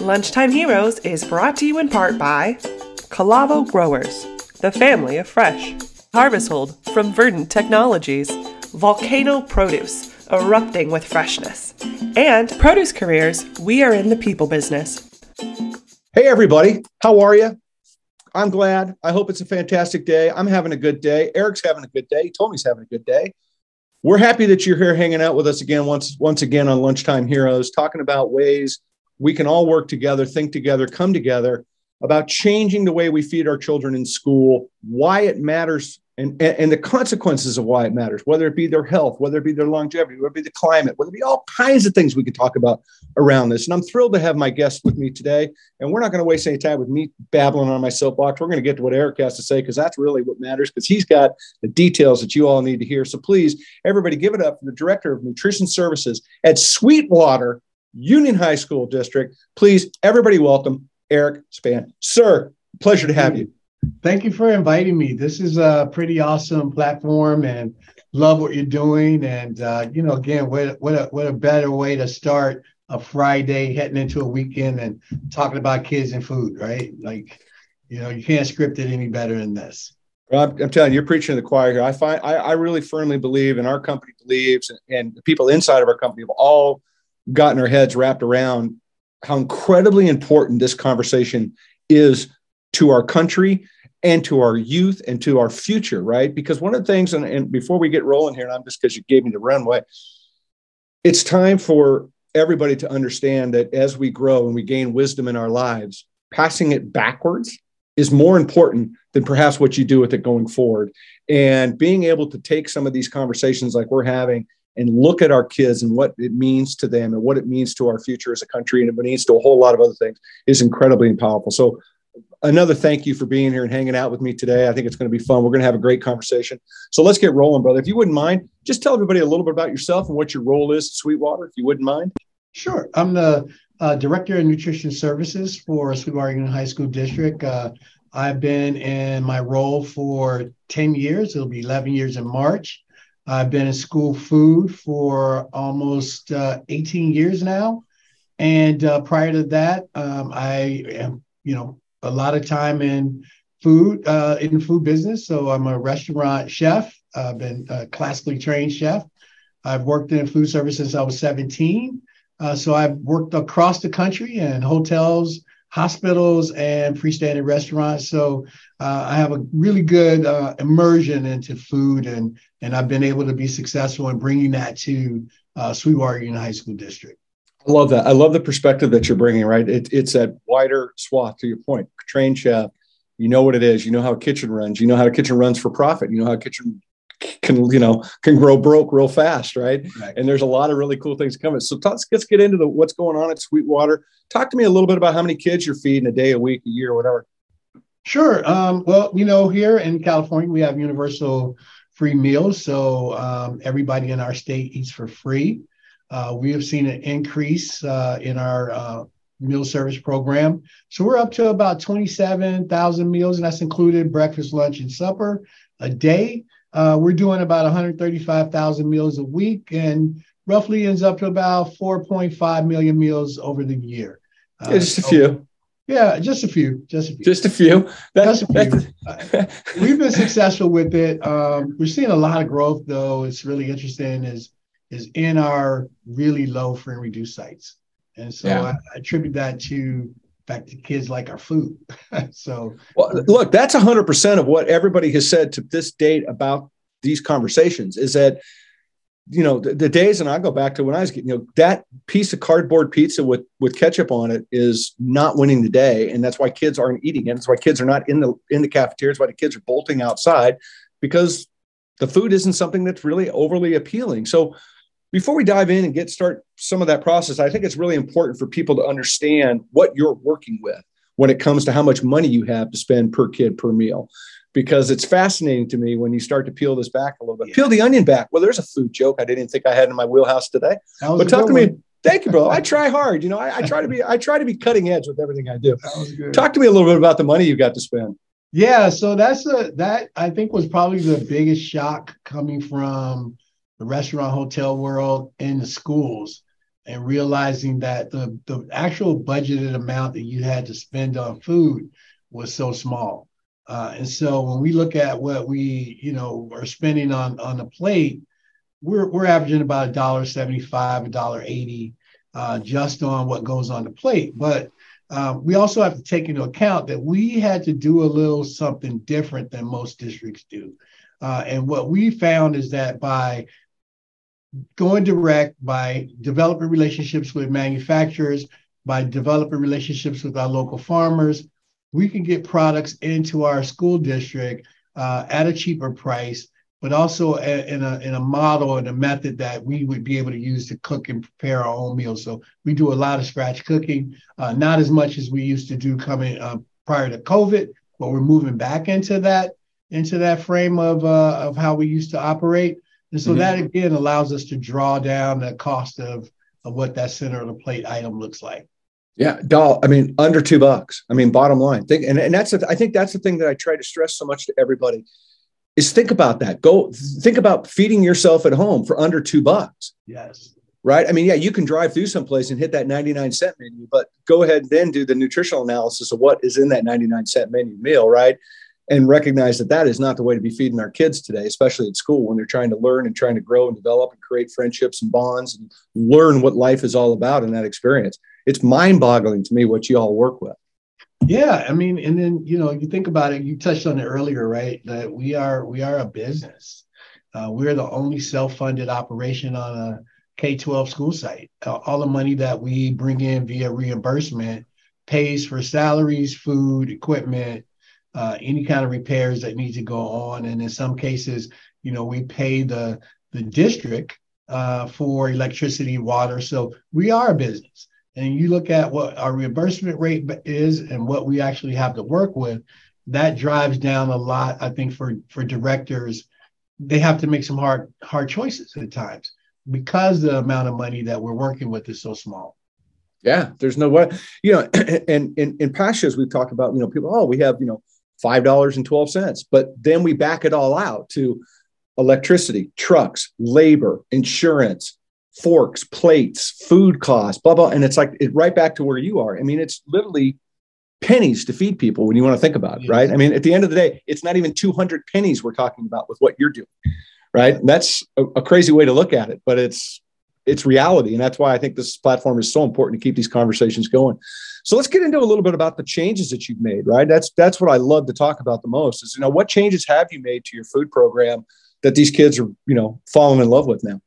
Lunchtime Heroes is brought to you in part by Calavo Growers, the family of fresh. Harvest Hold from Verdant Technologies, Volcano Produce, erupting with freshness. And Produce Careers, we are in the people business. Hey, everybody, how are you? I'm glad. I hope it's a fantastic day. I'm having a good day. Eric's having a good day. He's having a good day. We're happy that you're here hanging out with us again once once again on Lunchtime Heroes, talking about ways we can all work together, think together, come together about changing the way we feed our children in school, why it matters, and, and, the consequences of why it matters, whether it be their health, whether it be their longevity, whether it be the climate, whether it be all kinds of things we could talk about around this. And I'm thrilled to have my guest with me today. And we're not going to waste any time with me babbling on my soapbox. We're going to get to what Eric has to say because that's really what matters because he's got the details that you all need to hear. So please, everybody, give it up for the Director of Nutrition Services at Sweetwater Union High School District. Please, everybody, welcome Eric Span. Sir, pleasure to have you. Thank you for inviting me. This is a pretty awesome platform and love what you're doing. And, uh, you know, again, what, what, a, what a better way to start a Friday heading into a weekend and talking about kids and food, right? Like, you know, you can't script it any better than this. Well, I'm, I'm, telling you, you're preaching to the choir here. I find I, I really firmly believe, and our company believes, and, and the people inside of our company have all gotten our heads wrapped around how incredibly important this conversation is to our country and to our youth and to our future, right? Because one of the things, and, and before we get rolling here, and I'm just because you gave me the runway, it's time for everybody to understand that as we grow and we gain wisdom in our lives, passing it backwards is more important than perhaps what you do with it going forward. And being able to take some of these conversations like we're having and look at our kids and what it means to them and what it means to our future as a country and it means to a whole lot of other things is incredibly powerful. So another thank you for being here and hanging out with me today. I think it's going to be fun. We're going to have a great conversation. So let's get rolling, brother. If you wouldn't mind, just tell everybody a little bit about yourself and what your role is at Sweetwater, if you wouldn't mind. Sure. I'm the uh, Director of Nutrition Services for Sweetwater Union High School District. Uh, I've been in my role for 10 years. It'll be 11 years in March. I've been in school food for almost uh, 18 years now. And uh, prior to that, um, I am, you know, a lot of time in food, uh, in food business. So I'm a restaurant chef. I've been a classically trained chef. I've worked in food service since I was 17. Uh, so I've worked across the country in hotels, hospitals, and freestanding restaurants. So uh, I have a really good uh, immersion into food, and and I've been able to be successful in bringing that to uh, Sweetwater Union High School District. I love that. I love the perspective that you're bringing. Right, it, it's that wider swath. To your point, train chef. You know what it is. You know how a kitchen runs. You know how a kitchen runs for profit. You know how a kitchen can you know can grow broke real fast, right? right. And there's a lot of really cool things coming. So let's let's get into the what's going on at Sweetwater. Talk to me a little bit about how many kids you're feeding a day, a week, a year, whatever. Sure. Um, well, you know, here in California, we have universal free meals. So um, everybody in our state eats for free. Uh, we have seen an increase uh, in our uh, meal service program. So we're up to about 27,000 meals, and that's included breakfast, lunch, and supper a day. Uh, we're doing about 135,000 meals a week, and roughly ends up to about 4.5 million meals over the year. Uh, just a few. Yeah, just a few. Just a few. Just a few. That's, just a few. We've been successful with it. Um, we're seeing a lot of growth, though. It's really interesting. Is is in our really low free and reduced sites, and so yeah. I, I attribute that to fact the kids like our food. so, well, look, that's hundred percent of what everybody has said to this date about these conversations. Is that you know the, the, days and i go back to when i was getting you know that piece of cardboard pizza with with ketchup on it is not winning the day and that's why kids aren't eating it that's why kids are not in the in the cafeterias why the kids are bolting outside because the food isn't something that's really overly appealing so before we dive in and get start some of that process i think it's really important for people to understand what you're working with when it comes to how much money you have to spend per kid per meal because it's fascinating to me when you start to peel this back a little bit. Yeah. Peel the onion back. Well, there's a food joke I didn't think I had in my wheelhouse today. But talk to me. Thank you, bro. I try hard. You know, I, I, try to be I try to be cutting edge with everything I do. Talk to me a little bit about the money you got to spend. Yeah, so that's a that I think was probably the biggest shock coming from the restaurant hotel world in the schools. and realizing that the, the actual budgeted amount that you had to spend on food was so small. Uh, and so when we look at what we, you know, are spending on on the plate, we're we're averaging about a dollar seventy-five, a dollar eighty, uh, just on what goes on the plate. But uh, we also have to take into account that we had to do a little something different than most districts do. Uh, and what we found is that by going direct, by developing relationships with manufacturers, by developing relationships with our local farmers, we can get products into our school district uh, at a cheaper price, but also a, in a in a model and a method that we would be able to use to cook and prepare our own meals. So we do a lot of scratch cooking, uh, not as much as we used to do coming uh, prior to COVID, but we're moving back into that into that frame of uh, of how we used to operate. And so mm-hmm. that again allows us to draw down the cost of of what that center of the plate item looks like. Yeah, doll. I mean, under two bucks. I mean, bottom line. Think, and, and that's I think that's the thing that I try to stress so much to everybody is think about that. Go think about feeding yourself at home for under two bucks. Yes. Right. I mean, yeah, you can drive through someplace and hit that 99 cent menu, but go ahead and then do the nutritional analysis of what is in that 99 cent menu meal, right? And recognize that that is not the way to be feeding our kids today, especially at school when they're trying to learn and trying to grow and develop and create friendships and bonds and learn what life is all about in that experience. It's mind boggling to me what you all work with. Yeah, I mean, and then you know, you think about it. You touched on it earlier, right? That we are we are a business. Uh, we're the only self-funded operation on a K-12 school site. all the money that we bring in via reimbursement pays for salaries, food, equipment, uh, any kind of repairs that need to go on. And in some cases, you know, we pay the the district uh, for electricity, water. So we are a business. And you look at what our reimbursement rate is and what we actually have to work with, that drives down a lot. I think for for directors, they have to make some hard hard choices at times because the amount of money that we're working with is so small. Yeah, there's no way, you know, and in, in past we've talked about, you know, people, oh, we have, you know, $5.12. But then we back it all out to electricity, trucks, labor, insurance, forks, plates, food costs, blah, blah. And it's like it, right back to where you are. I mean, it's literally pennies to feed people when you want to think about it, yes. right? I mean, at the end of the day, it's not even 200 pennies we're talking about with what you're doing, right? And that's a, a crazy way to look at it, but it's it's reality. And that's why I think this platform is so important to keep these conversations going. So let's get into a little bit about the changes that you've made, right? That's that's what I love to talk about the most is you know what changes have you made to your food program that these kids are you know falling in love with now.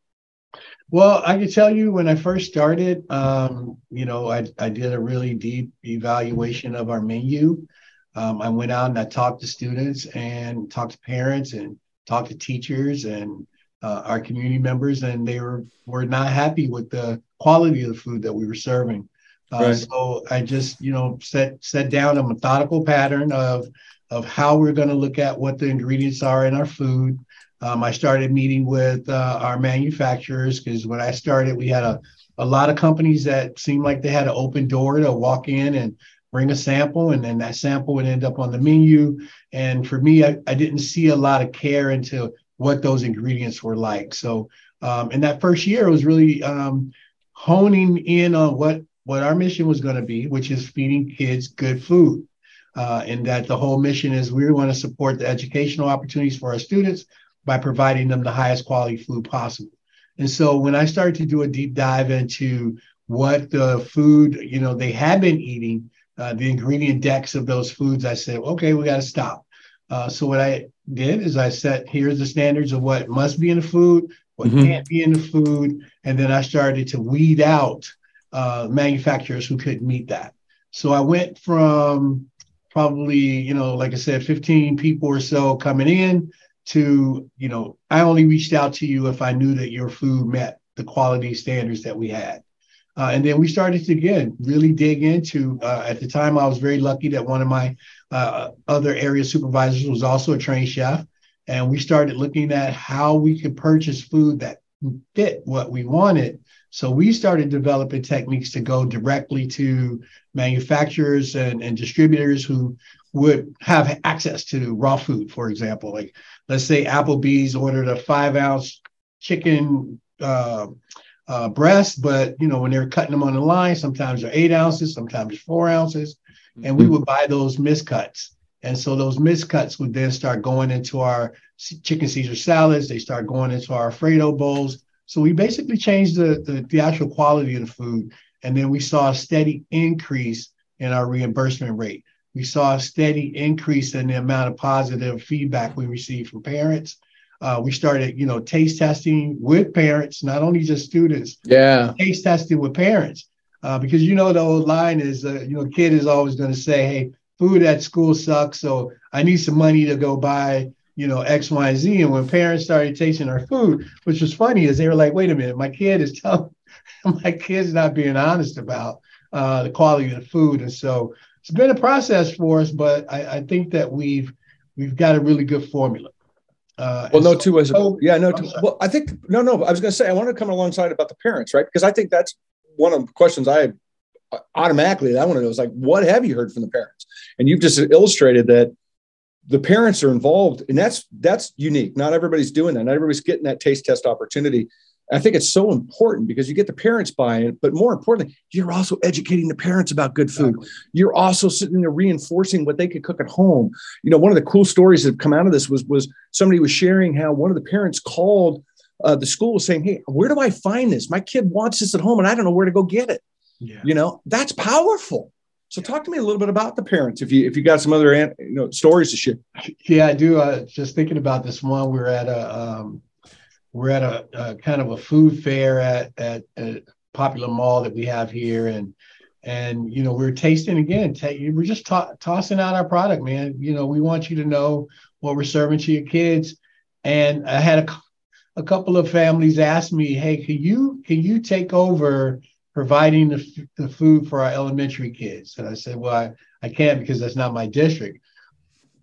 Well, I can tell you when I first started, um, you know, I, I did a really deep evaluation of our menu. Um, I went out and I talked to students and talked to parents and talked to teachers and uh, our community members, and they were were not happy with the quality of the food that we were serving. Uh, right. So I just, you know, set set down a methodical pattern of of how we're going to look at what the ingredients are in our food. Um, I started meeting with uh, our manufacturers because when I started, we had a, a lot of companies that seemed like they had an open door to walk in and bring a sample, and then that sample would end up on the menu. And for me, I, I didn't see a lot of care into what those ingredients were like. So um, in that first year, it was really um, honing in on what what our mission was going to be, which is feeding kids good food. Uh, and that the whole mission is we want to support the educational opportunities for our students by providing them the highest quality food possible. And so when I started to do a deep dive into what the food, you know, they had been eating, uh, the ingredient decks of those foods, I said, okay, we got to stop. Uh, so what I did is I set here's the standards of what must be in the food, what mm-hmm. can't be in the food, and then I started to weed out uh, manufacturers who couldn't meet that. So I went from probably, you know, like I said, 15 people or so coming in to, you know, I only reached out to you if I knew that your food met the quality standards that we had. Uh, and then we started to again really dig into. Uh, at the time, I was very lucky that one of my uh, other area supervisors was also a trained chef, and we started looking at how we could purchase food that fit what we wanted. So we started developing techniques to go directly to manufacturers and, and distributors who would have access to raw food, for example. Like let's say Applebee's ordered a five ounce chicken uh, uh, breasts, but you know, when they're cutting them on the line, sometimes they're eight ounces, sometimes four ounces, and we mm-hmm. would buy those miscuts. And so those miscuts would then start going into our chicken Caesar salads. They start going into our Alfredo bowls. So we basically changed the, the, the actual quality of the food. And then we saw a steady increase in our reimbursement rate. We saw a steady increase in the amount of positive feedback we received from parents. Uh, we started, you know, taste testing with parents, not only just students. Yeah. Taste testing with parents. Uh, because you know the old line is, uh, you know, kid is always going to say, "Hey, food at school sucks, so I need some money to go buy, you know, X, Y, and Z." And when parents started tasting our food, which was funny, is they were like, "Wait a minute, my kid is telling, my kid's not being honest about uh, the quality of the food," and so it's been a process for us, but I, I think that we've we've got a really good formula. Uh, well, no, so, two ways. Oh, yeah, no. Two, well, I think no, no. I was going to say I want to come alongside about the parents, right? Because I think that's one of the questions I uh, automatically I want to know is like, what have you heard from the parents? And you've just illustrated that the parents are involved, and that's that's unique. Not everybody's doing that. Not everybody's getting that taste test opportunity. I think it's so important because you get the parents buying, it, but more importantly, you're also educating the parents about good food. Exactly. You're also sitting there reinforcing what they could cook at home. You know, one of the cool stories that have come out of this was was somebody was sharing how one of the parents called uh, the school was saying, "Hey, where do I find this? My kid wants this at home, and I don't know where to go get it." Yeah. You know, that's powerful. So talk to me a little bit about the parents, if you if you got some other you know stories to share. Yeah, I do. Uh, just thinking about this one, we're at a um, we're at a, a, kind of a food fair at, at, a popular mall that we have here and and you know we're tasting again t- we're just to- tossing out our product man you know we want you to know what we're serving to your kids and i had a, a couple of families asked me hey can you can you take over providing the, f- the food for our elementary kids and i said well I, I can't because that's not my district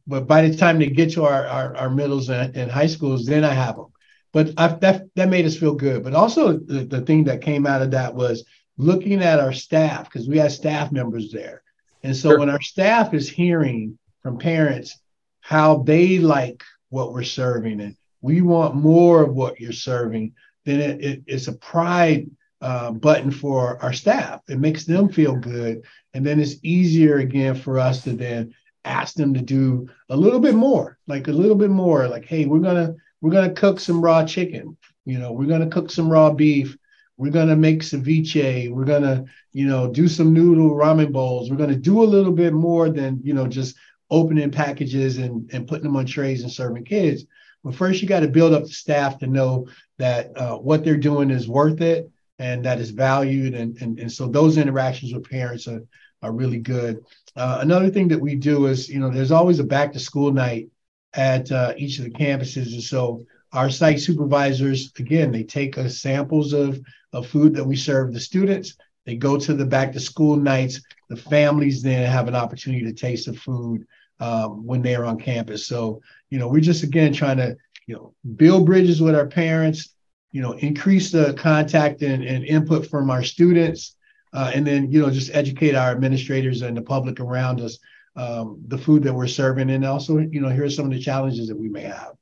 but by the time they get to our, our, our middles and, and high schools then i have them but I, that that made us feel good. But also the, the thing that came out of that was looking at our staff because we had staff members there, and so sure. when our staff is hearing from parents how they like what we're serving and we want more of what you're serving, then it, it, it's a pride uh, button for our staff. It makes them feel good, and then it's easier again for us to then ask them to do a little bit more, like a little bit more, like, hey, we're gonna we're to cook some raw chicken. You know, we're to cook some raw beef. We're to make ceviche. We're to, you know, do some noodle ramen bowls. We're to do a little bit more than, you know, just opening packages and, and putting them on trays and serving kids. But first, you got to build up the staff to know that uh, what they're doing is worth it and that is valued. And, and, and so those interactions with parents are, are really good. Uh, another thing that we do is, you know, there's always a back to school night at uh, each of the campuses. And so our site supervisors, again, they take us samples of, of food that we serve the students. They go to the back to school nights. The families then have an opportunity to taste the food um, when they're on campus. So, you know, we're just again trying to, you know, build bridges with our parents, you know, increase the contact and, and input from our students, uh, and then, you know, just educate our administrators and the public around us um, the food that we're serving, and also, you know, here's some of the challenges that we may have.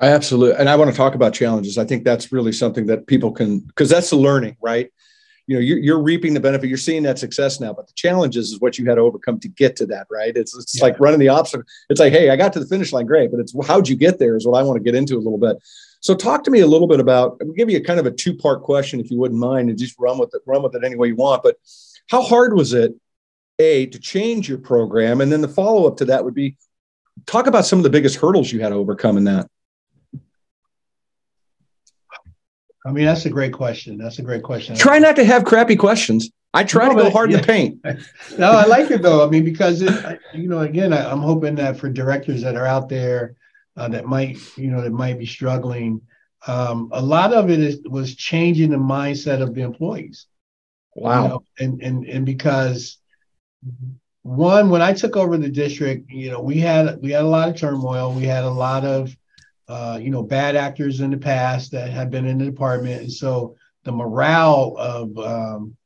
I absolutely, and I want to talk about challenges. I think that's really something that people can, because that's the learning, right? You know, you're, you're, reaping the benefit. You're seeing that success now, but the challenges is what you had to overcome to get to that, right? It's it's yeah. like running the obstacle. It's like, hey, I got to the finish line, great, but it's how'd you get there is what I want to get into a little bit. So, talk to me a little bit about. I'll give you a kind of a two part question, if you wouldn't mind, and just run with it, run with it any way you want. But how hard was it a to change your program and then the follow up to that would be talk about some of the biggest hurdles you had to overcome in that i mean that's a great question. That's a great question. Try not to have crappy questions. I try no, to go hard yeah. in the paint. No i like it though. I mean because it, you know again I, am hoping that for directors that are out there uh, that might you know that might be struggling um, a lot of it is, was changing the mindset of the employees. Wow. you know? and and and because one when i took over the district you know we had we had a lot of turmoil. We had a lot of uh, you know bad actors in the past that had been in the department. And so the morale of um,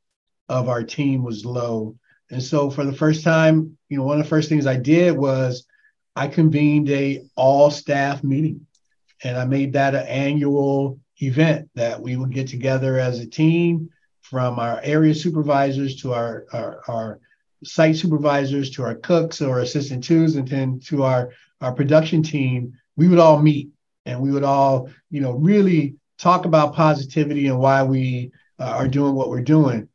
of our team was low. And so for the first time you know one of the first things i did was i convened a all staff meeting. And i made that an annual event that we would get together as a team from our area supervisors to our, our, our site supervisors to our cooks or assistant twos and then to our, our production team, we would all meet and we would all, you know, really talk about positivity and why we uh, are doing what we're doing.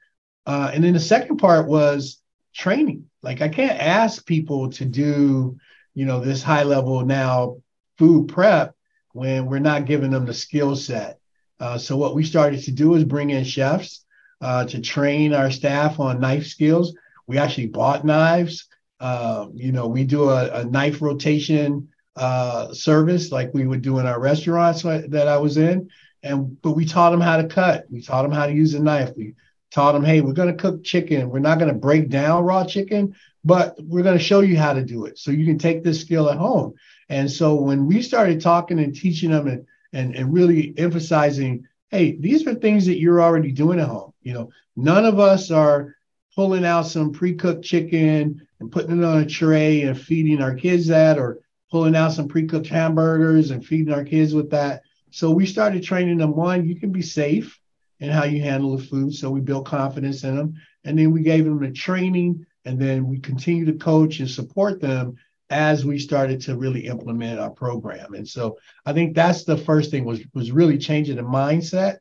Uh, and then the second part was training. Like I can't ask people to do, you know, this high level now food prep when we're not giving them the skill set. Uh, so what we started to do is bring in chefs uh, to train our staff on knife skills. We actually bought knives. Uh, you know, we do a, a knife rotation uh, service like we would do in our restaurants that I was in. And but we taught them how to cut. We taught them how to use a knife. We taught them, hey, we're going to cook chicken. We're not going to break down raw chicken, but we're going to show you how to do it so you can take this skill at home. And so when we started talking and teaching them and and, and really emphasizing, hey, these are things that you're already doing at home. You know, none of us are pulling out some pre-cooked chicken and putting it on a tray and feeding our kids that or pulling out some pre-cooked hamburgers and feeding our kids with that. So we started training them one, you can be safe in how you handle the food. So we built confidence in them. And then we gave them the training and then we continue to coach and support them as we started to really implement our program. And so I think that's the first thing was was really changing the mindset.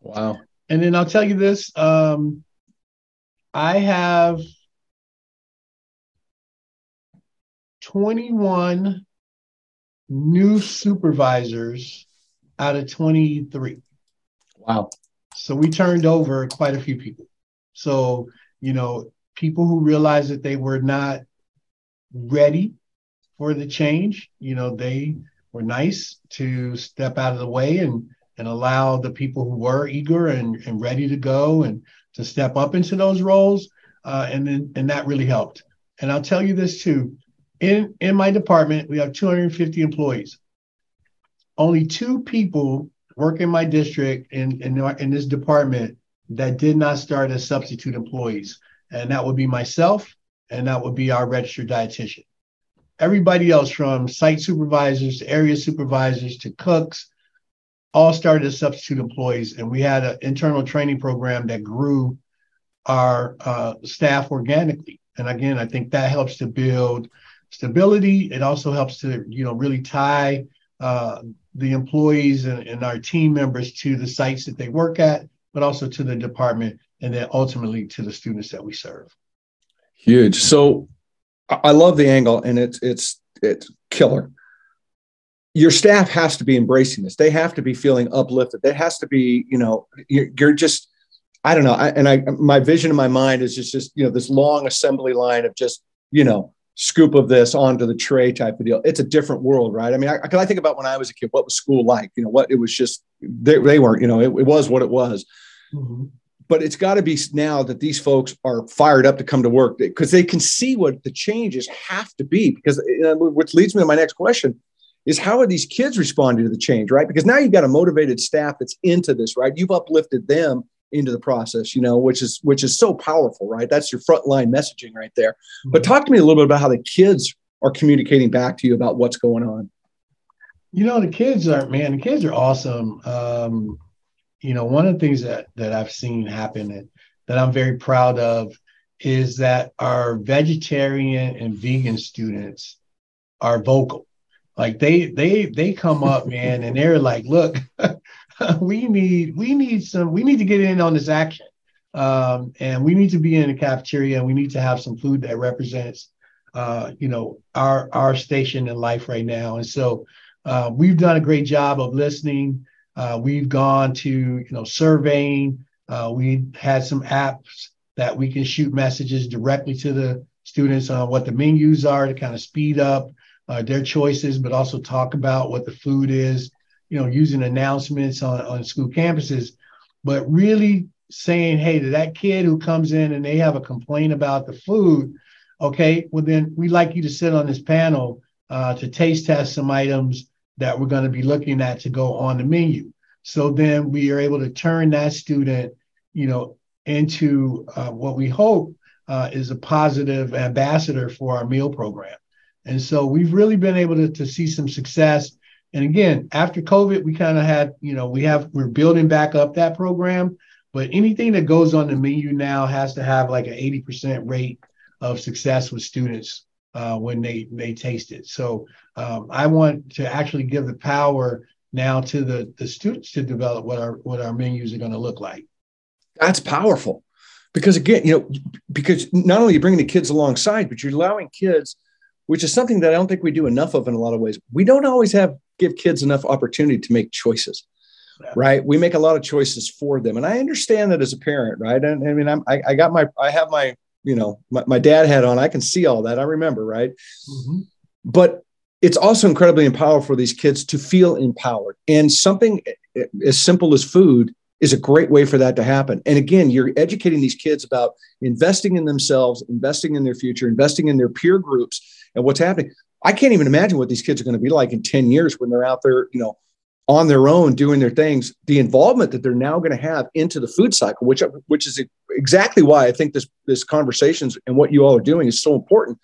Wow. And then I'll tell you this. Um, I have 21 new supervisors out of 23. Wow. So we turned over quite a few people. So, you know, people who realized that they were not ready for the change, you know, they were nice to step out of the way and and allow the people who were eager and, and ready to go and to step up into those roles. Uh, and then and that really helped. And I'll tell you this too. In in my department, we have 250 employees. Only two people work in my district in, in, in this department that did not start as substitute employees. And that would be myself, and that would be our registered dietitian. Everybody else, from site supervisors to area supervisors to cooks, all started as substitute employees. And we had an internal training program that grew our uh, staff organically. And again, I think that helps to build stability. It also helps to, you know, really tie uh, the employees and, and our team members to the sites that they work at, but also to the department and then ultimately to the students that we serve. Huge. So I love the angle and it's it's it's killer. Your staff has to be embracing this. They have to be feeling uplifted. There has to be, you know, you're, you're just, I don't know. I, and I, my vision in my mind is just, just, you know, this long assembly line of just, you know, scoop of this onto the tray type of deal. It's a different world, right? I mean, I, I think about when I was a kid, what was school like? You know, what it was just, they, they weren't, you know, it, it was what it was. Mm-hmm. But it's got to be now that these folks are fired up to come to work because they can see what the changes have to be. Because you know, which leads me to my next question is how are these kids responding to the change, right? Because now you've got a motivated staff that's into this, right? You've uplifted them into the process you know which is which is so powerful right? That's your frontline messaging right there. But talk to me a little bit about how the kids are communicating back to you about what's going on. You know the kids are man the kids are awesome. Um you know one of the things that that i've seen happen and that i'm very proud of is that our vegetarian and vegan students are vocal. Like they they they come up man and they're like look we need we need some we need to get in on this action. Um, and we need to be in the cafeteria and we need to have some food that represents uh, you know our our station in life right now. And so uh, we've done a great job of listening. Uh, we've gone to you know surveying. Uh, we had some apps that we can shoot messages directly to the students on what the menus are to kind of speed up uh, their choices but also talk about what the food is you know, using announcements on, on school campuses, but really saying, hey, to that kid who comes in and they have a complaint about the food, okay, well, then we'd like you to sit on this panel uh, to taste test some items that we're going to be looking at to go on the menu. So then we are able to turn that student, you know, into uh, what we hope uh, is a positive ambassador for our meal program. And so we've really been able to, to see some success And again, after COVID, we kind of had, you know, we have we're building back up that program, but anything that goes on the menu now has to have like an 80% rate of success with students uh, when they they taste it. So um, I want to actually give the power now to the the students to develop what our what our menus are going to look like. That's powerful, because again, you know, because not only you bringing the kids alongside, but you're allowing kids, which is something that I don't think we do enough of in a lot of ways. We don't always have give kids enough opportunity to make choices. Yeah. Right, we make a lot of choices for them, and I understand that as a parent, right? And I mean, I'm, I, I got my, I have my you know my, my dad had on i can see all that i remember right mm-hmm. but it's also incredibly empowering for these kids to feel empowered and something as simple as food is a great way for that to happen and again you're educating these kids about investing in themselves investing in their future investing in their peer groups and what's happening i can't even imagine what these kids are going to be like in 10 years when they're out there you know on their own doing their things. The involvement that they're now going to have into the food cycle which which is exactly why i think this this conversations and what you all are doing is so important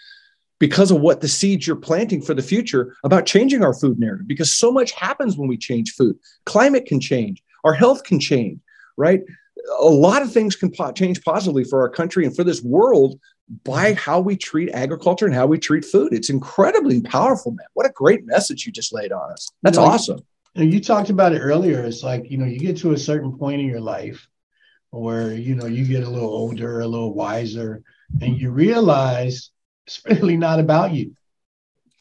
because of what the seeds you're planting for the future about changing our food narrative. Because so much happens when we change food. Climate can change. Our health can change right a lot of things can po- change positively for our country and for this world by how we treat agriculture and how we treat food it's incredibly powerful man what a great message you just laid on us that's you know, awesome and you talked about it earlier. It's like, you know, you get to a certain point in your life where, you know, you get a little older, a little wiser, and you realize it's really not about you.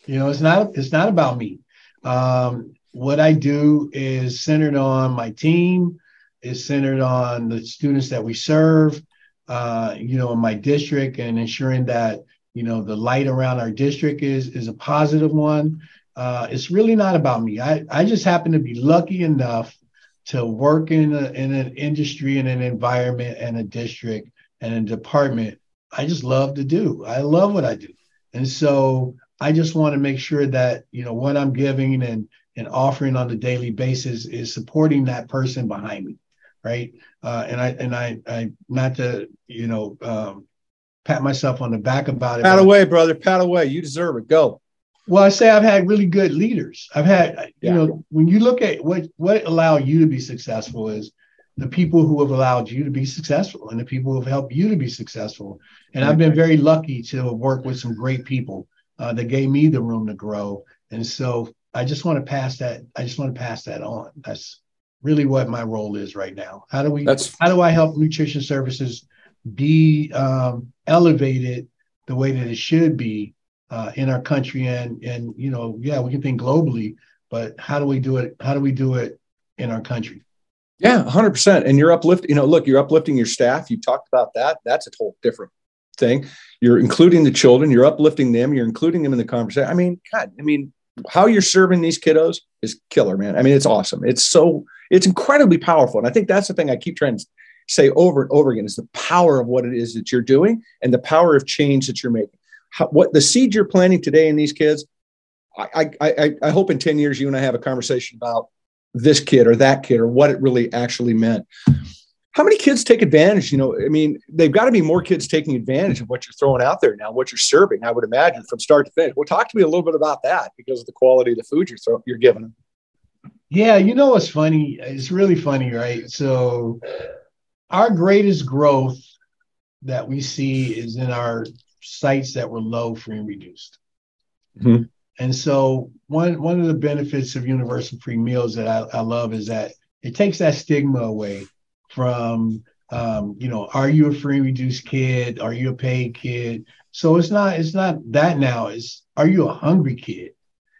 You know, it's not, it's not about me. Um, what I do is centered on my team, is centered on the students that we serve, uh, you know, in my district and ensuring that, you know, the light around our district is is a positive one. Uh, it's really not about me. I, I just happen to be lucky enough to work in, a, in an industry and an environment and a district and a department I just love to do. I love what I do. And so I just want to make sure that, you know, what I'm giving and, and offering on a daily basis is supporting that person behind me. Right. Uh, and I, and I, I, not to, you know, um, pat myself on the back about it. Pat away, brother. Pat away. You deserve it. Go. Well, I say I've had really good leaders. I've had, you yeah. know, when you look at what what allowed you to be successful is the people who have allowed you to be successful and the people who have helped you to be successful. And I've been very lucky to work with some great people uh, that gave me the room to grow. And so I just want to pass that. I just want to pass that on. That's really what my role is right now. How do we? That's, how do I help nutrition services be um, elevated the way that it should be uh, in our country? And and you know yeah we can think globally but how do we do it how do we do it in our country? Yeah 100% and you're uplifting you know look you're uplifting your staff. You talked about that. That's a whole different thing. You're including the children. You're uplifting them. You're including them in the conversation. I mean god i mean how you're serving these kiddos is killer man. I mean it's awesome. It's so it's incredibly powerful and i think that's the thing i keep trying to say over and over again is the power of what it is that you're doing and the power of change that you're making how, what the seeds you're planting today in these kids, I, I, I hope in 10 years you and I have a conversation about this kid or that kid or what it really actually meant. How many kids take advantage? You know, I mean, they've got to be more kids taking advantage of what you're throwing out there now, what you're serving. I would imagine from start to finish. Well, talk to me a little bit about that because of the quality of the food you're throwing, you're giving them. Yeah, you know what's funny? It's really funny, right? So, our greatest growth that we see is in our sites that were low free and reduced. Mm-hmm. And so one one of the benefits of universal free meals that I, I love is that it takes that stigma away from um, you know, are you a free and reduced kid? Are you a paid kid? So it's not it's not that now. It's are you a hungry kid?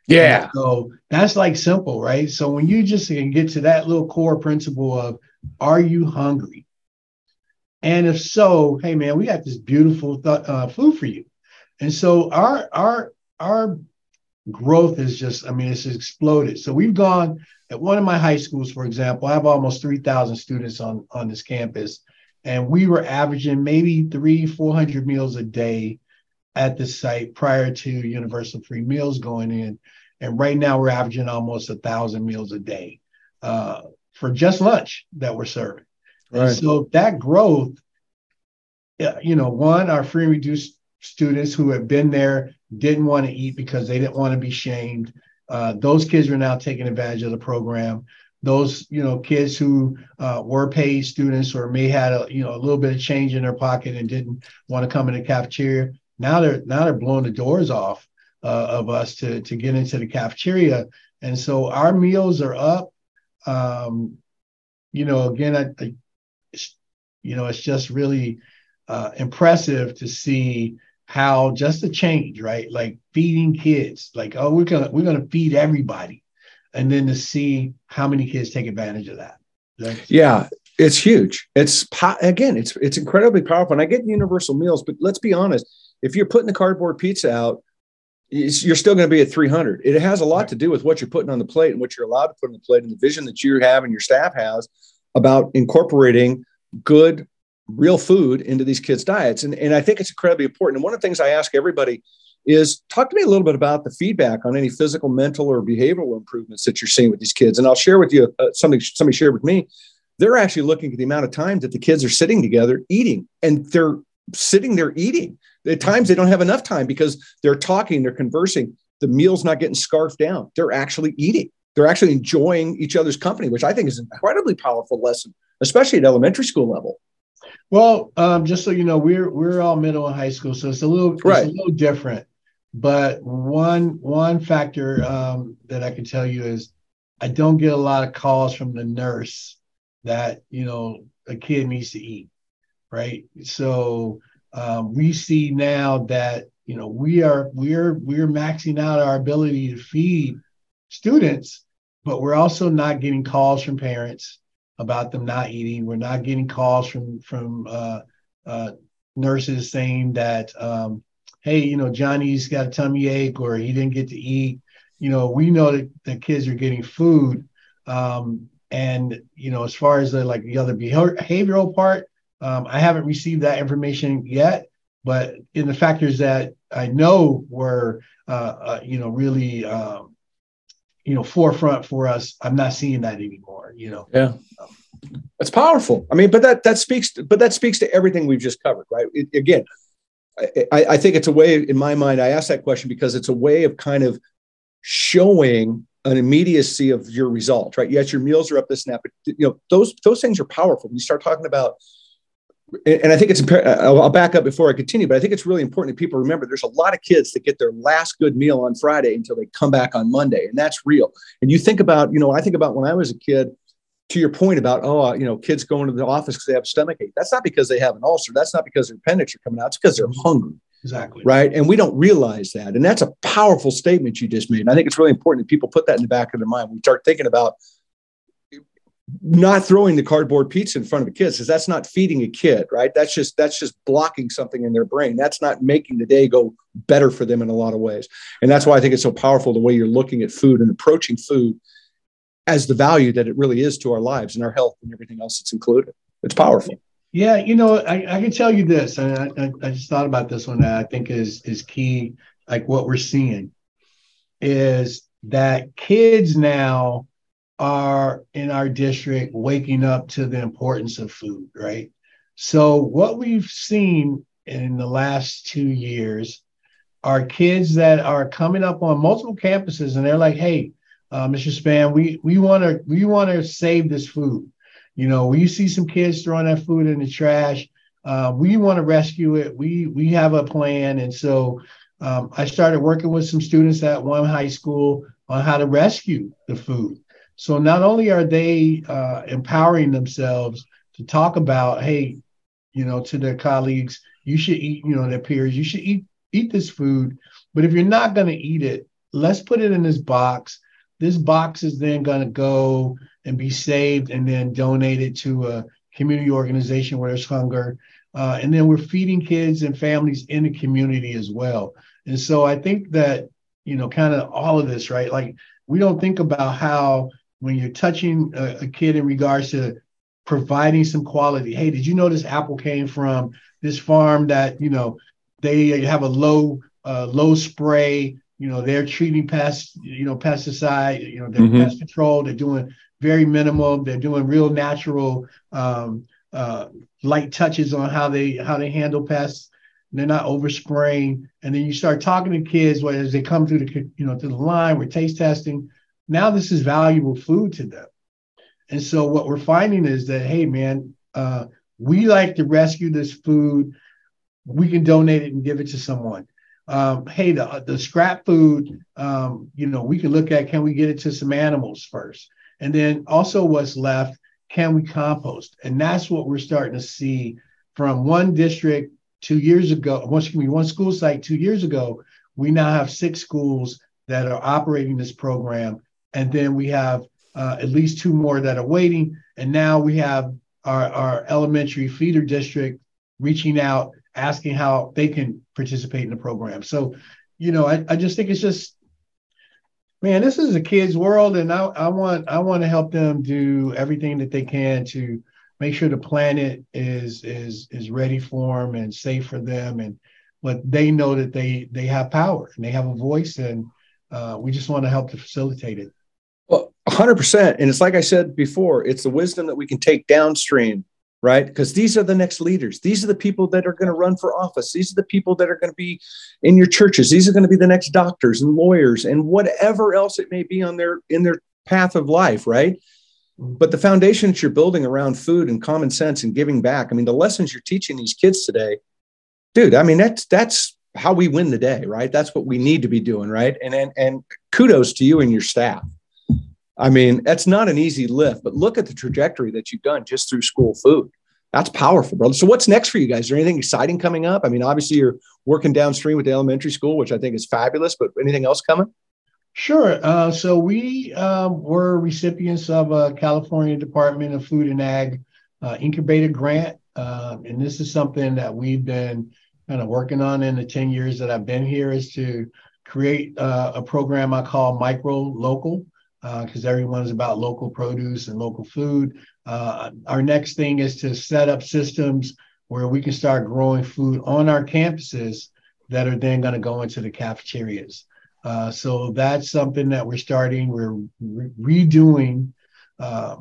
Yeah. And so that's like simple, right? So when you just can get to that little core principle of are you hungry? And if so, hey man, we got this beautiful th- uh, food for you. And so our our our growth is just, I mean, it's exploded. So we've gone at one of my high schools, for example. I have almost three thousand students on on this campus, and we were averaging maybe three, four hundred meals a day at the site prior to universal free meals going in. And right now we're averaging almost a thousand meals a day uh, for just lunch that we're serving. Right. And so that growth, you know, one, our free and reduced students who have been there didn't want to eat because they didn't want to be shamed. uh, those kids are now taking advantage of the program. Those you know kids who uh, were paid students or may had a you know a little bit of change in their pocket and didn't want to come in the cafeteria. Now they're now they're blowing the doors off uh, of us to to get into the cafeteria, and so our meals are up. Um, you know, again, I, I you know, it's just really uh, impressive to see how just a change, right? Like feeding kids, like oh, we're gonna we're gonna feed everybody, and then to see how many kids take advantage of that. That's- yeah, it's huge. It's again, it's it's incredibly powerful. And I get universal meals, but let's be honest. If you're putting the cardboard pizza out, you're still going to be at 300. It has a lot to do with what you're putting on the plate and what you're allowed to put on the plate and the vision that you have and your staff has about incorporating good real food into these kids' diets. And, and I think it's incredibly important. And one of the things I ask everybody is talk to me a little bit about the feedback on any physical, mental, or behavioral improvements that you're seeing with these kids. And I'll share with you uh, something somebody shared with me. They're actually looking at the amount of time that the kids are sitting together eating, and they're sitting there eating. At times they don't have enough time because they're talking, they're conversing. The meal's not getting scarfed down. They're actually eating. They're actually enjoying each other's company, which I think is an incredibly powerful lesson, especially at elementary school level. Well, um, just so you know, we're we're all middle and high school, so it's a little right. it's a little different. But one one factor um, that I can tell you is I don't get a lot of calls from the nurse that you know a kid needs to eat, right? So um, we see now that you know we are we're we're maxing out our ability to feed students, but we're also not getting calls from parents about them not eating. We're not getting calls from from uh, uh, nurses saying that, um, hey, you know, Johnny's got a tummy ache or he didn't get to eat. You know, we know that the kids are getting food. Um, and you know, as far as the like the other behavioral part, um, I haven't received that information yet. But in the factors that I know were, uh, uh, you know, really um, you know forefront for us i'm not seeing that anymore you know. Yeah. That's powerful. I mean but that that speaks to, but that speaks to everything we've just covered right? It, again I, I think it's a way in my mind i ask that question because it's a way of kind of showing an immediacy of your result right? Yes your meals are up this snap but you know those those things are powerful. When you start talking about and I think it's uh, I'll back up before I continue, but I think it's really important that people remember there's a lot of kids that get their last good meal on Friday until they come back on Monday, and that's real. And you think about, you know, I think about when I was a kid. To your point about, oh, uh, you know, kids going to the office because they have stomach ache. That's not because they have an ulcer. That's not because their appendix are coming out. It's because they're hungry. Exactly. Right. And we don't realize that. And that's a powerful statement you just made. And I think it's really important that people put that in the back of their mind. We start thinking about not throwing the cardboard pizza in front of the kids because that's not feeding a kid right? That's just that's just blocking something in their brain. That's not making the day go better for them in a lot of ways. And that's why i think it's so powerful the way you're looking at food and approaching food as the value that it really is to our lives and our health and everything else that's included. It's powerful. Yeah you know i, I can tell you this and I, I just thought about this one that i think is is key like what we're seeing is that kids now are in our district waking up to the importance of food, right? So, what we've seen in the last two years are kids that are coming up on multiple campuses and they're like, hey, uh, Mr. Span, we we want to we want to save this food. You know, when you see some kids throwing that food in the trash. Uh, we want to rescue it. We we have a plan, and so um, I started working with some students at one high school on how to rescue the food. So not only are they uh, empowering themselves to talk about, hey, you know, to their colleagues, you should eat, you know, their peers, you should eat eat this food. But if you're not going to eat it, let's put it in this box. This box is then going to go and be saved and then donated to a community organization where there's hunger. Uh, and then we're feeding kids and families in the community as well. And so I think that, you know, kind of all of this, right? Like we don't think about how when you're touching a, a kid in regards to providing some quality. Hey, did you know this apple came from this farm that you know they have a low uh, low spray. You know they're treating pest you know pesticide. You know they're mm-hmm. pest control. They're doing very minimal. They're doing real natural um, uh, light touches on how they how they handle pests. they're not overspraying. And then you start talking to kids as they come through the you know to the line, we're taste testing. Now this is valuable food to them. And so what we're finding is that, hey man, uh, we like to rescue this food. We can donate it and give it to someone. Um, hey, the the scrap food, um, you know, we can look at can we get it to some animals first, and then also what's left, can we compost? And that's what we're starting to see from one district two years ago. Once excuse me, one school site two years ago. We now have six schools that are operating this program, and then we have uh, at least two more that are waiting. And now we have our, our elementary feeder district reaching out, asking how they can participate in the program. So, you know, I, I just think it's just, man, this is a kid's world, and I, I want I want to help them do everything that they can to make sure the planet is is is ready for them and safe for them, and but they know that they they have power and they have a voice, and uh, we just want to help to facilitate it. Well, 100%. And it's like I said before, it's the wisdom that we can take downstream, right? Because these are the next leaders. These are the people that are going to run for office. These are the people that are going to be in your churches. These are going to be the next doctors and lawyers and whatever else it may be on their in their path of life, right? But the foundation that you're building around food and common sense and giving back, I mean, the lessons you're teaching these kids today, dude, I mean, that's that's how we win the day, right? That's what we need to be doing, right? And and, and kudos to you and your staff. I mean, that's not an easy lift, but look at the trajectory that you've done just through school food. That's powerful, brother. So, what's next for you guys? Is there anything exciting coming up? I mean, obviously, you're working downstream with the elementary school, which I think is fabulous, but anything else coming? Sure. Uh, so, we um, were recipients of a California Department of Food and Ag uh, incubator grant. Uh, and this is something that we've been kind of working on in the 10 years that I've been here is to create uh, a program I call Micro Local because uh, everyone is about local produce and local food. Uh, our next thing is to set up systems where we can start growing food on our campuses that are then going to go into the cafeterias. Uh, so that's something that we're starting. We're re- redoing uh,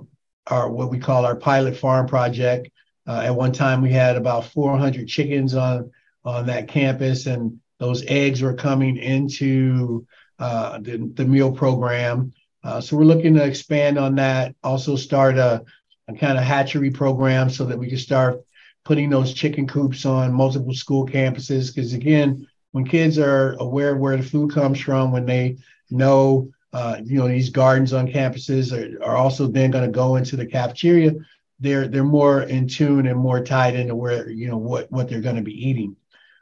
our what we call our pilot farm project. Uh, at one time, we had about 400 chickens on on that campus, and those eggs were coming into uh, the, the meal program. Uh, so we're looking to expand on that. Also start a, a kind of hatchery program so that we can start putting those chicken coops on multiple school campuses. Because again, when kids are aware of where the food comes from, when they know, uh, you know, these gardens on campuses are, are also then going to go into the cafeteria, they're they're more in tune and more tied into where you know what what they're going to be eating.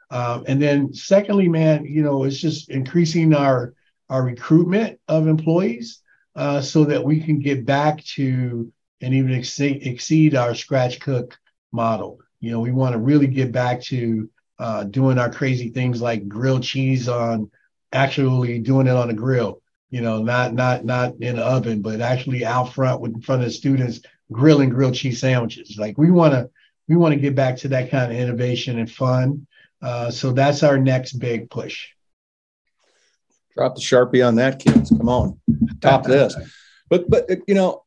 Um, and then secondly, man, you know, it's just increasing our our recruitment of employees uh, so that we can get back to and even exceed, exceed our scratch cook model. You know, we want to really get back to uh, doing our crazy things like grilled cheese on actually doing it on a grill. You know, not not not in the oven, but actually out front with in front of the students grilling grilled cheese sandwiches. Like we want to we want to get back to that kind of innovation and fun. Uh, so that's our next big push. Drop the sharpie on that, kids. Come on, top this. But but you know,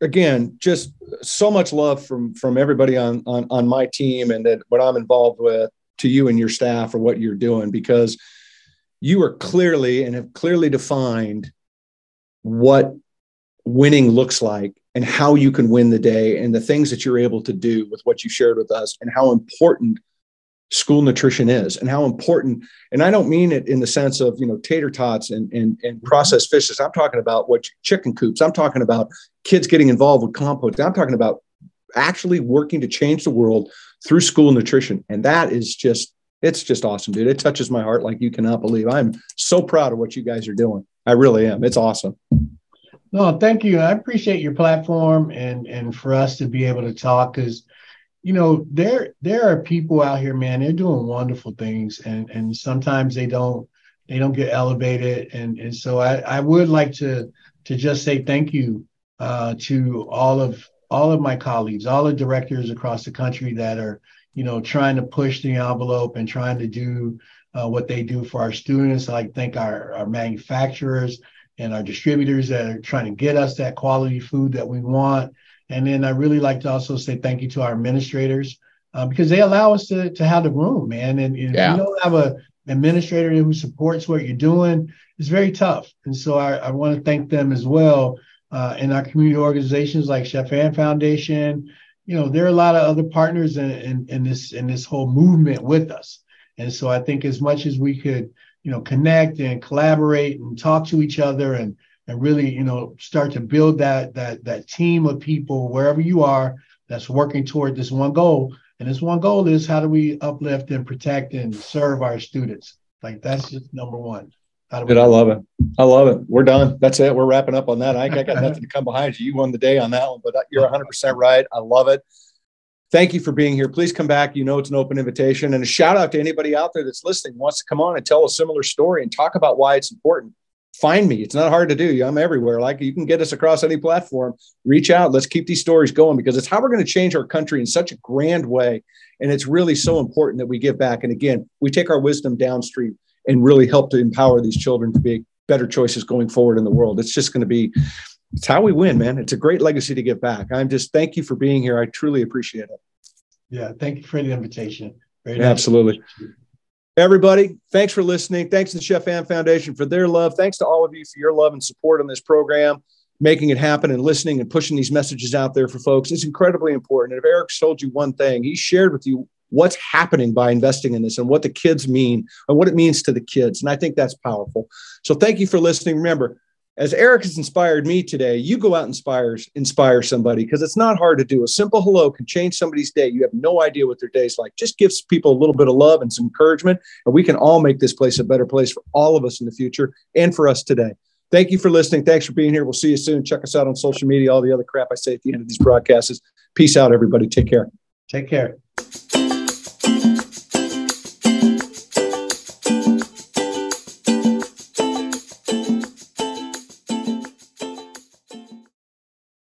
again, just so much love from from everybody on on on my team and that what I'm involved with to you and your staff for what you're doing because you are clearly and have clearly defined what winning looks like and how you can win the day and the things that you're able to do with what you shared with us and how important school nutrition is and how important and i don't mean it in the sense of you know tater tots and and, and mm-hmm. processed fishes. I'm talking about what chicken coops. I'm talking about kids getting involved with compost. I'm talking about actually working to change the world through school nutrition. And that is just it's just awesome dude. It touches my heart like you cannot believe. I'm so proud of what you guys are doing. I really am. It's awesome. No thank you. I appreciate your platform and and for us to be able to talk because you know there there are people out here man they're doing wonderful things and and sometimes they don't they don't get elevated. And and so i i would like to to just say thank you uh, to all of all of my colleagues all the directors across the country that are you know trying to push the envelope and trying to do uh, what they do for our students. I like thank our, our manufacturers and our distributors that are trying to get us that quality food that we want and then I really like to also say thank you to our administrators uh, because they allow us to, to have the room, man. And, and yeah. if you don't have a administrator who supports what you're doing, it's very tough. And so I, I want to thank them as well. Uh, in our community organizations like Chef Ann Foundation, you know, there are a lot of other partners in, in, in this in this whole movement with us. And so I think as much as we could, you know, connect and collaborate and talk to each other and and really, you know, start to build that that that team of people wherever you are that's working toward this one goal. And this one goal is how do we uplift and protect and serve our students? Like that's just number one. Dude, I love it. I love it. We're done. That's it. We're wrapping up on that. I, I got nothing to come behind you. You won the day on that one, but you're 100% right. I love it. Thank you for being here. Please come back. You know it's an open invitation. And a shout out to anybody out there that's listening, wants to come on and tell a similar story and talk about why it's important find me. It's not hard to do. I'm everywhere. Like you can get us across any platform. Reach out. Let's keep these stories going because it's how we're going to change our country in such a grand way. And it's really so important that we give back. And again, we take our wisdom downstream and really help to empower these children to make better choices going forward in the world. It's just going to be, it's how we win, man. It's a great legacy to give back. I'm just, thank you for being here. I truly appreciate it. Yeah. Thank you for the invitation. Very Absolutely. Nice. Everybody, thanks for listening. Thanks to the Chef Ann Foundation for their love. Thanks to all of you for your love and support on this program, making it happen and listening and pushing these messages out there for folks. It's incredibly important. And if Eric's told you one thing, he shared with you what's happening by investing in this and what the kids mean and what it means to the kids. And I think that's powerful. So thank you for listening. Remember, as Eric has inspired me today, you go out and inspires inspire somebody because it's not hard to do. A simple hello can change somebody's day. You have no idea what their day's like. Just gives people a little bit of love and some encouragement, and we can all make this place a better place for all of us in the future and for us today. Thank you for listening. Thanks for being here. We'll see you soon. Check us out on social media. All the other crap I say at the end of these broadcasts. Peace out, everybody. Take care. Take care.